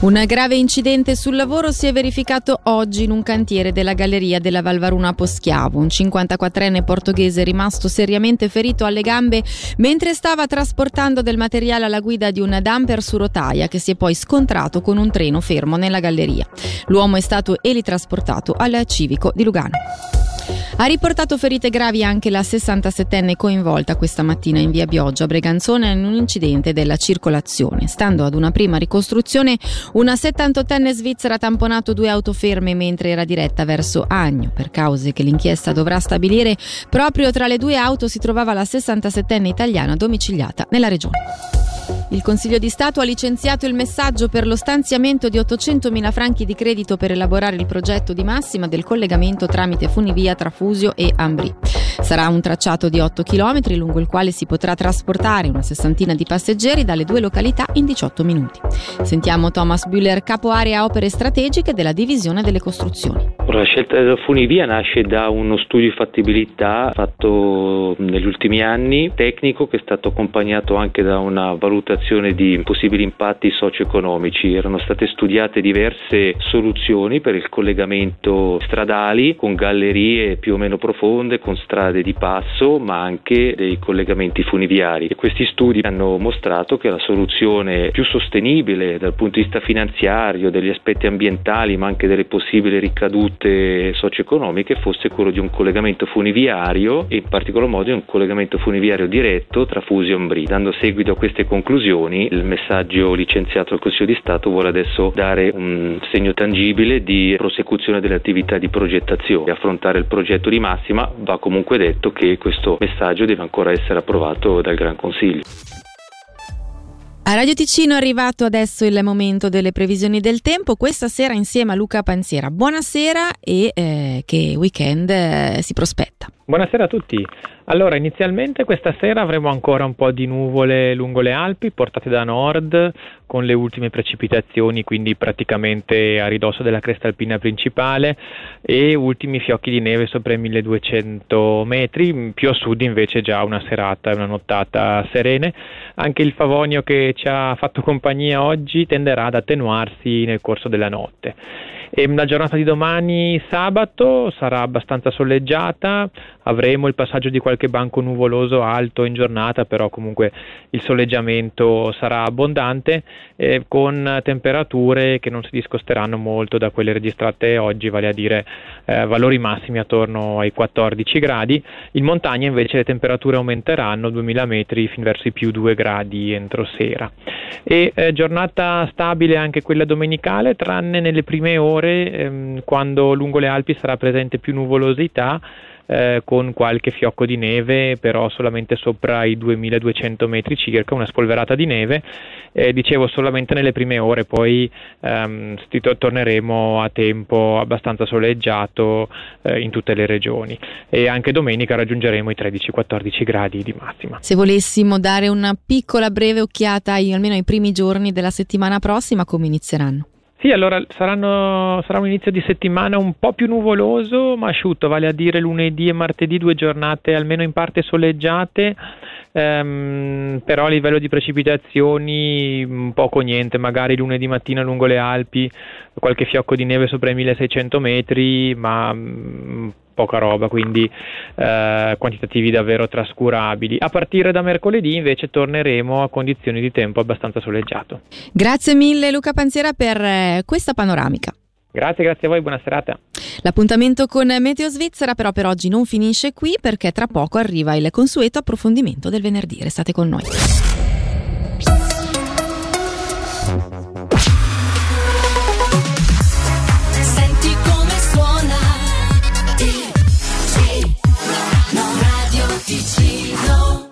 Un grave incidente sul lavoro si è verificato oggi in un cantiere della galleria della Valvaruna a Poschiavo. Un 54enne portoghese è rimasto seriamente ferito alle gambe mentre stava trasportando del materiale alla guida di un dumper su rotaia che si è poi scontrato con un treno fermo nella galleria. L'uomo è stato elitrasportato al civico di Lugano. Ha riportato ferite gravi anche la 67enne coinvolta questa mattina in via Bioggia a Breganzone in un incidente della circolazione. Stando ad una prima ricostruzione, una 78enne svizzera ha tamponato due auto ferme mentre era diretta verso Agno. Per cause che l'inchiesta dovrà stabilire, proprio tra le due auto si trovava la 67enne italiana domiciliata nella regione. Il Consiglio di Stato ha licenziato il messaggio per lo stanziamento di 800.000 franchi di credito per elaborare il progetto di massima del collegamento tramite funivia tra Fusio e Ambri. Sarà un tracciato di 8 km lungo il quale si potrà trasportare una sessantina di passeggeri dalle due località in 18 minuti. Sentiamo Thomas Bühler, capo area opere strategiche della divisione delle costruzioni. La scelta della funivia nasce da uno studio di fattibilità fatto negli ultimi anni, tecnico, che è stato accompagnato anche da una valutazione di possibili impatti socio-economici. Erano state studiate diverse soluzioni per il collegamento stradali con gallerie più o meno profonde, con strade di passo, ma anche dei collegamenti funiviari. Questi studi hanno mostrato che la soluzione più sostenibile dal punto di vista finanziario, degli aspetti ambientali, ma anche delle possibili ricadute socio-economiche fosse quello di un collegamento funiviario e in particolar modo di un collegamento funiviario diretto tra Fusio e Ombri. Dando seguito a queste conclusioni, il messaggio licenziato dal Consiglio di Stato vuole adesso dare un segno tangibile di prosecuzione delle attività di progettazione. Affrontare il progetto di massima va comunque detto che questo messaggio deve ancora essere approvato dal Gran Consiglio. A Radio Ticino è arrivato adesso il momento delle previsioni del tempo, questa sera insieme a Luca Panziera. Buonasera e eh, che weekend eh, si prospetta. Buonasera a tutti. Allora, inizialmente questa sera avremo ancora un po' di nuvole lungo le Alpi portate da nord con le ultime precipitazioni, quindi praticamente a ridosso della cresta alpina principale e ultimi fiocchi di neve sopra i 1200 metri, più a sud invece già una serata e una nottata serene. Anche il Favonio che ci ha fatto compagnia oggi tenderà ad attenuarsi nel corso della notte. E la giornata di domani sabato sarà abbastanza soleggiata, avremo il passaggio di qualche banco nuvoloso alto in giornata, però comunque il soleggiamento sarà abbondante eh, con temperature che non si discosteranno molto da quelle registrate oggi, vale a dire eh, valori massimi attorno ai 14 gradi. In montagna invece le temperature aumenteranno 2000 metri fin verso i più 2 gradi entro sera. E eh, giornata stabile anche quella domenicale, tranne nelle prime ore ore ehm, quando lungo le Alpi sarà presente più nuvolosità eh, con qualche fiocco di neve, però solamente sopra i 2200 metri circa, una spolverata di neve. Eh, dicevo solamente nelle prime ore, poi ehm, torneremo a tempo abbastanza soleggiato eh, in tutte le regioni e anche domenica raggiungeremo i 13-14 gradi di massima. Se volessimo dare una piccola breve occhiata almeno ai primi giorni della settimana prossima, come inizieranno? Sì, allora saranno, sarà un inizio di settimana un po' più nuvoloso ma asciutto, vale a dire lunedì e martedì due giornate almeno in parte soleggiate, ehm, però a livello di precipitazioni poco niente, magari lunedì mattina lungo le Alpi qualche fiocco di neve sopra i 1600 metri, ma mh, poca roba, quindi eh, quantitativi davvero trascurabili. A partire da mercoledì invece torneremo a condizioni di tempo abbastanza soleggiato. Grazie mille Luca Panziera per eh, questa panoramica. Grazie, grazie a voi, buona serata. L'appuntamento con Meteo Svizzera però per oggi non finisce qui perché tra poco arriva il consueto approfondimento del venerdì. Restate con noi.